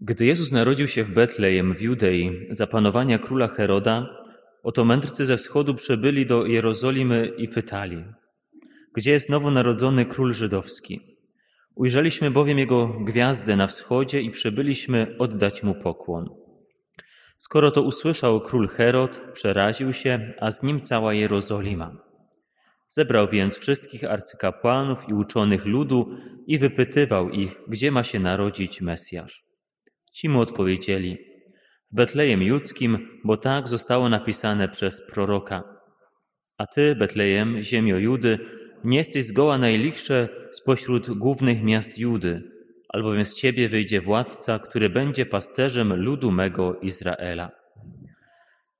Gdy Jezus narodził się w Betlejem w Judei za panowania króla Heroda, oto mędrcy ze wschodu przybyli do Jerozolimy i pytali: Gdzie jest nowonarodzony król żydowski? Ujrzeliśmy bowiem jego gwiazdę na wschodzie i przybyliśmy oddać mu pokłon. Skoro to usłyszał król Herod, przeraził się, a z nim cała Jerozolima. Zebrał więc wszystkich arcykapłanów i uczonych ludu i wypytywał ich, gdzie ma się narodzić Mesjasz. Ci mu odpowiedzieli: W Betlejem Judzkim, bo tak zostało napisane przez proroka. A ty, Betlejem, ziemio Judy, nie jesteś zgoła najlichsze spośród głównych miast Judy, albowiem z ciebie wyjdzie władca, który będzie pasterzem ludu mego Izraela.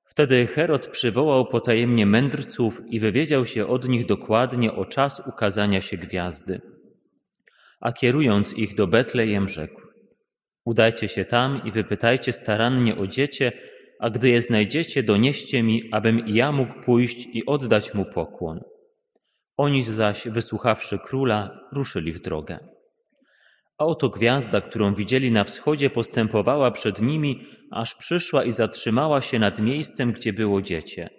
Wtedy Herod przywołał potajemnie mędrców i wywiedział się od nich dokładnie o czas ukazania się gwiazdy. A kierując ich do Betlejem, rzekł: Udajcie się tam i wypytajcie starannie o dziecię, a gdy je znajdziecie, donieście mi, abym i ja mógł pójść i oddać mu pokłon. Oni zaś, wysłuchawszy króla, ruszyli w drogę. A oto gwiazda, którą widzieli na wschodzie, postępowała przed nimi, aż przyszła i zatrzymała się nad miejscem, gdzie było dziecię.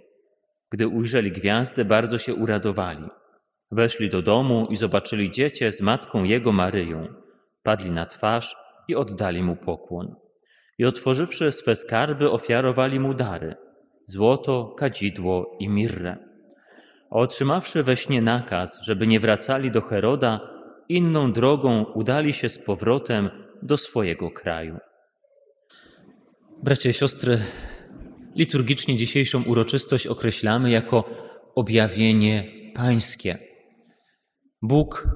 Gdy ujrzeli gwiazdę, bardzo się uradowali. Weszli do domu i zobaczyli dziecię z matką jego Maryją. Padli na twarz i oddali mu pokłon. I otworzywszy swe skarby, ofiarowali mu dary złoto, kadzidło i mirrę. A otrzymawszy we śnie nakaz, żeby nie wracali do Heroda, inną drogą udali się z powrotem do swojego kraju. Bracia i siostry, liturgicznie dzisiejszą uroczystość określamy jako objawienie pańskie. Bóg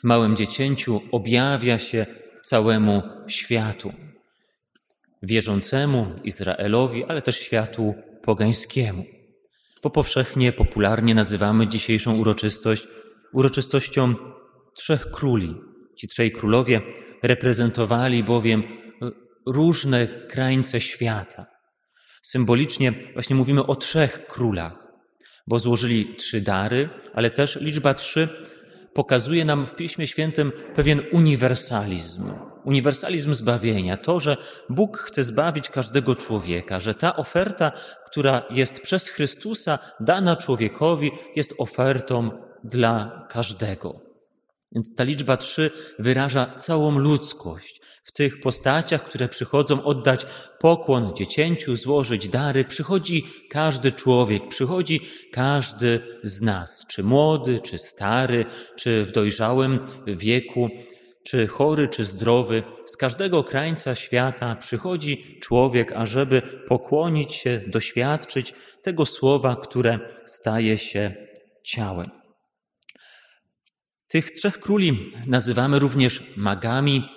w małym dziecięciu objawia się całemu światu. Wierzącemu Izraelowi, ale też światu pogańskiemu. Bo powszechnie, popularnie nazywamy dzisiejszą uroczystość uroczystością trzech króli. Ci trzej królowie reprezentowali bowiem różne krańce świata. Symbolicznie właśnie mówimy o trzech królach, bo złożyli trzy dary, ale też liczba trzy pokazuje nam w Piśmie Świętym pewien uniwersalizm. Uniwersalizm zbawienia, to, że Bóg chce zbawić każdego człowieka, że ta oferta, która jest przez Chrystusa dana człowiekowi, jest ofertą dla każdego. Więc ta liczba trzy wyraża całą ludzkość. W tych postaciach, które przychodzą oddać pokłon dziecięciu, złożyć dary, przychodzi każdy człowiek, przychodzi każdy z nas, czy młody, czy stary, czy w dojrzałym wieku, czy chory, czy zdrowy. Z każdego krańca świata przychodzi człowiek, ażeby pokłonić się, doświadczyć tego słowa, które staje się ciałem. Tych trzech króli nazywamy również magami,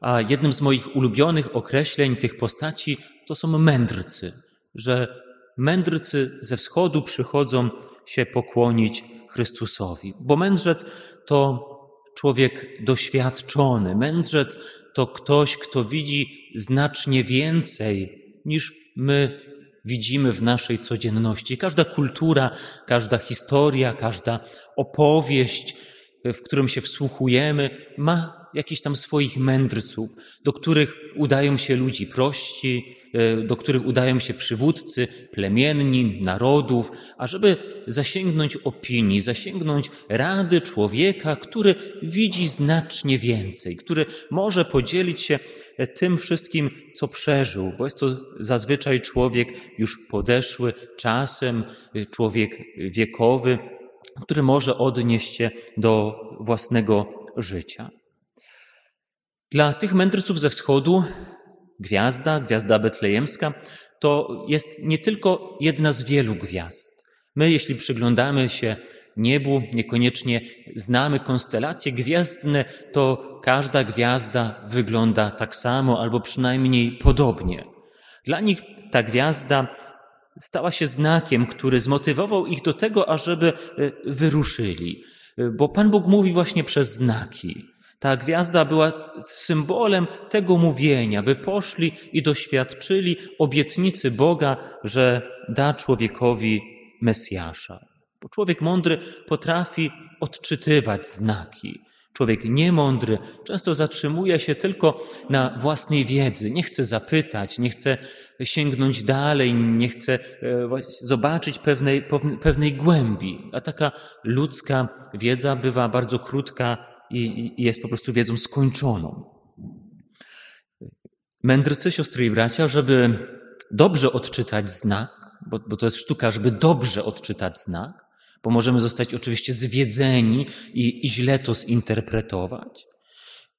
a jednym z moich ulubionych określeń tych postaci to są mędrcy, że mędrcy ze wschodu przychodzą się pokłonić Chrystusowi. Bo mędrzec to człowiek doświadczony, mędrzec to ktoś, kto widzi znacznie więcej niż my widzimy w naszej codzienności. Każda kultura, każda historia, każda opowieść, w którym się wsłuchujemy, ma jakiś tam swoich mędrców, do których udają się ludzi prości, e, do których udają się przywódcy plemienni, narodów, ażeby zasięgnąć opinii, zasięgnąć rady człowieka, który widzi znacznie więcej, który może podzielić się e, tym wszystkim, co przeżył, bo jest to zazwyczaj człowiek już podeszły czasem, e, człowiek wiekowy, który może odnieść się do własnego życia. Dla tych mędrców ze wschodu gwiazda, gwiazda betlejemska, to jest nie tylko jedna z wielu gwiazd. My, jeśli przyglądamy się niebu, niekoniecznie znamy konstelacje gwiazdne, to każda gwiazda wygląda tak samo albo przynajmniej podobnie. Dla nich ta gwiazda stała się znakiem, który zmotywował ich do tego, ażeby e, wyruszyli. E, bo Pan Bóg mówi właśnie przez znaki. Ta gwiazda była symbolem tego mówienia, by poszli i doświadczyli obietnicy Boga, że da człowiekowi Mesjasza. Bo człowiek mądry potrafi odczytywać znaki. Człowiek niemądry często zatrzymuje się tylko na własnej wiedzy, nie chce zapytać, nie chce sięgnąć dalej, nie chce e, zobaczyć pewnej, pewnej głębi. A taka ludzka wiedza bywa bardzo krótka i jest po prostu wiedzą skończoną. Mędrcy, siostry i bracia, żeby dobrze odczytać znak, bo, bo to jest sztuka, żeby dobrze odczytać znak, bo możemy zostać oczywiście zwiedzeni i, i źle to zinterpretować.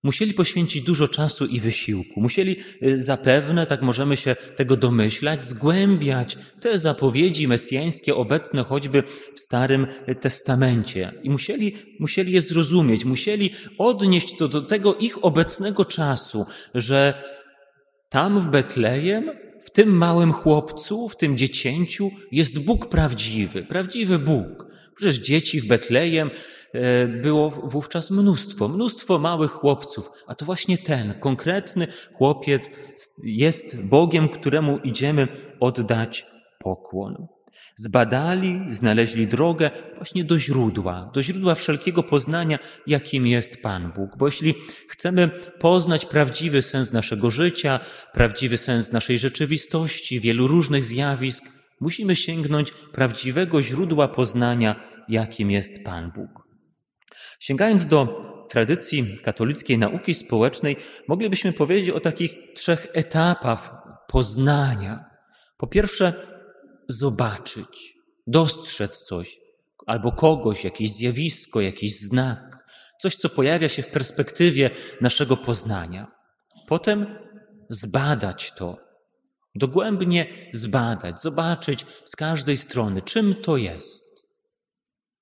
Musieli poświęcić dużo czasu i wysiłku. Musieli y, zapewne, tak możemy się tego domyślać, zgłębiać te zapowiedzi mesjańskie obecne choćby w Starym Testamencie. I musieli, musieli je zrozumieć, musieli odnieść to do tego ich obecnego czasu, że tam w Betlejem w tym małym chłopcu, w tym dziecięciu jest Bóg prawdziwy, prawdziwy Bóg. Przecież dzieci w Betlejem e, było wówczas mnóstwo, mnóstwo małych chłopców, a to właśnie ten konkretny chłopiec jest Bogiem, któremu idziemy oddać pokłon. Zbadali, znaleźli drogę właśnie do źródła, do źródła wszelkiego poznania, jakim jest Pan Bóg. Bo jeśli chcemy poznać prawdziwy sens naszego życia, prawdziwy sens naszej rzeczywistości, wielu różnych zjawisk, musimy sięgnąć prawdziwego źródła poznania, jakim jest Pan Bóg. Sięgając do tradycji katolickiej nauki społecznej, moglibyśmy powiedzieć o takich trzech etapach poznania. Po pierwsze, zobaczyć, dostrzec coś, albo kogoś, jakieś zjawisko, jakiś znak, coś, co pojawia się w perspektywie naszego poznania. Potem zbadać to, dogłębnie zbadać, zobaczyć z każdej strony, czym to jest.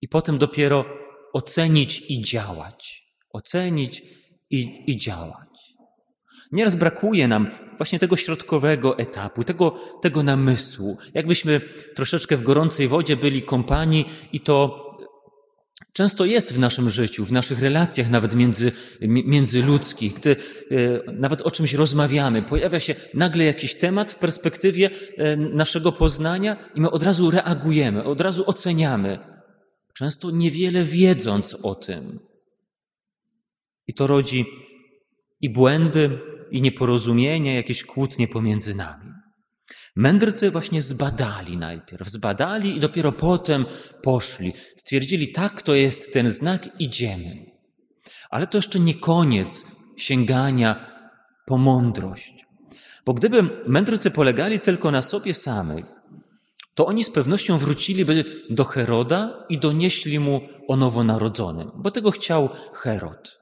I potem dopiero ocenić i działać. Ocenić i, i działać. Nieraz brakuje nam właśnie tego środkowego etapu, tego, tego namysłu. Jakbyśmy troszeczkę w gorącej wodzie byli kompanii i to często jest w naszym życiu, w naszych relacjach, nawet między, międzyludzkich, gdy e, nawet o czymś rozmawiamy, pojawia się nagle jakiś temat w perspektywie e, naszego poznania i my od razu reagujemy, od razu oceniamy, często niewiele wiedząc o tym. I to rodzi i błędy, i nieporozumienia, jakieś kłótnie pomiędzy nami. Mędrcy właśnie zbadali najpierw, zbadali i dopiero potem poszli. Stwierdzili, tak, to jest ten znak, idziemy. Ale to jeszcze nie koniec sięgania po mądrość. Bo gdyby mędrcy polegali tylko na sobie samych, to oni z pewnością wróciliby do Heroda i donieśli mu o nowonarodzonym, bo tego chciał Herod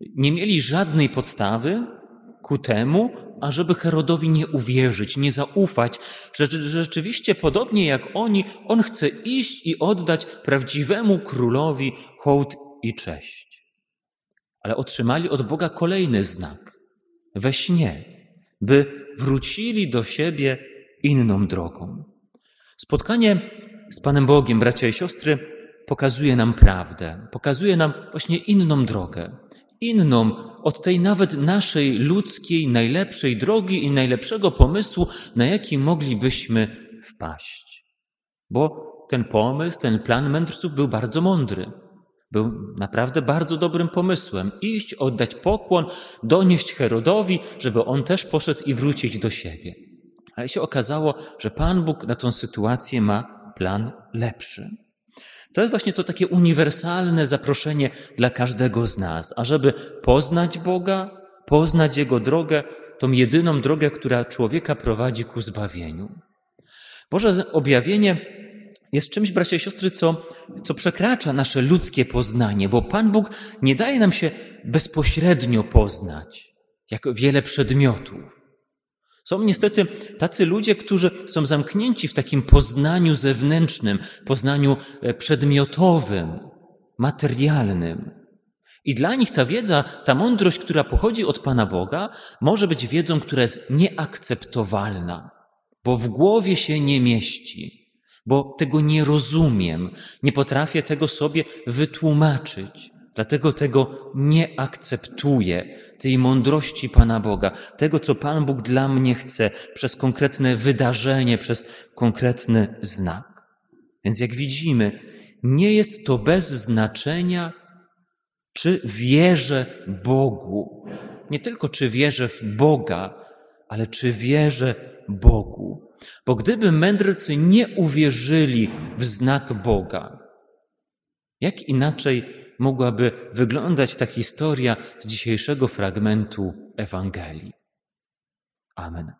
nie mieli żadnej podstawy ku temu, ażeby Herodowi nie uwierzyć, nie zaufać, że rzeczywiście podobnie jak oni, on chce iść i oddać prawdziwemu królowi hołd i cześć. Ale otrzymali od Boga kolejny znak we śnie, by wrócili do siebie inną drogą. Spotkanie z Panem Bogiem, bracia i siostry, pokazuje nam prawdę, pokazuje nam właśnie inną drogę inną od tej nawet naszej ludzkiej, najlepszej drogi i najlepszego pomysłu, na jaki moglibyśmy wpaść. Bo ten pomysł, ten plan mędrców był bardzo mądry. Był naprawdę bardzo dobrym pomysłem. Iść, oddać pokłon, donieść Herodowi, żeby on też poszedł i wrócić do siebie. Ale się okazało, że Pan Bóg na tą sytuację ma plan lepszy. To jest właśnie to takie uniwersalne zaproszenie dla każdego z nas, ażeby poznać Boga, poznać Jego drogę, tą jedyną drogę, która człowieka prowadzi ku zbawieniu. Boże objawienie jest czymś, bracia i siostry, co, co przekracza nasze ludzkie poznanie, bo Pan Bóg nie daje nam się bezpośrednio poznać, jak wiele przedmiotów. Są niestety tacy ludzie, którzy są zamknięci w takim poznaniu zewnętrznym, poznaniu e, przedmiotowym, materialnym. I dla nich ta wiedza, ta mądrość, która pochodzi od Pana Boga, może być wiedzą, która jest nieakceptowalna, bo w głowie się nie mieści, bo tego nie rozumiem, nie potrafię tego sobie wytłumaczyć. Dlatego tego nie akceptuję, tej mądrości Pana Boga, tego, co Pan Bóg dla mnie chce, przez konkretne wydarzenie, przez konkretny znak. Więc jak widzimy, nie jest to bez znaczenia, Czy wierzę Bogu? Nie tylko czy wierzę w Boga, ale czy wierzę Bogu? Bo gdyby mędrcy nie uwierzyli w znak Boga, jak inaczej mogłaby wyglądać ta historia z dzisiejszego fragmentu Ewangelii? Amen.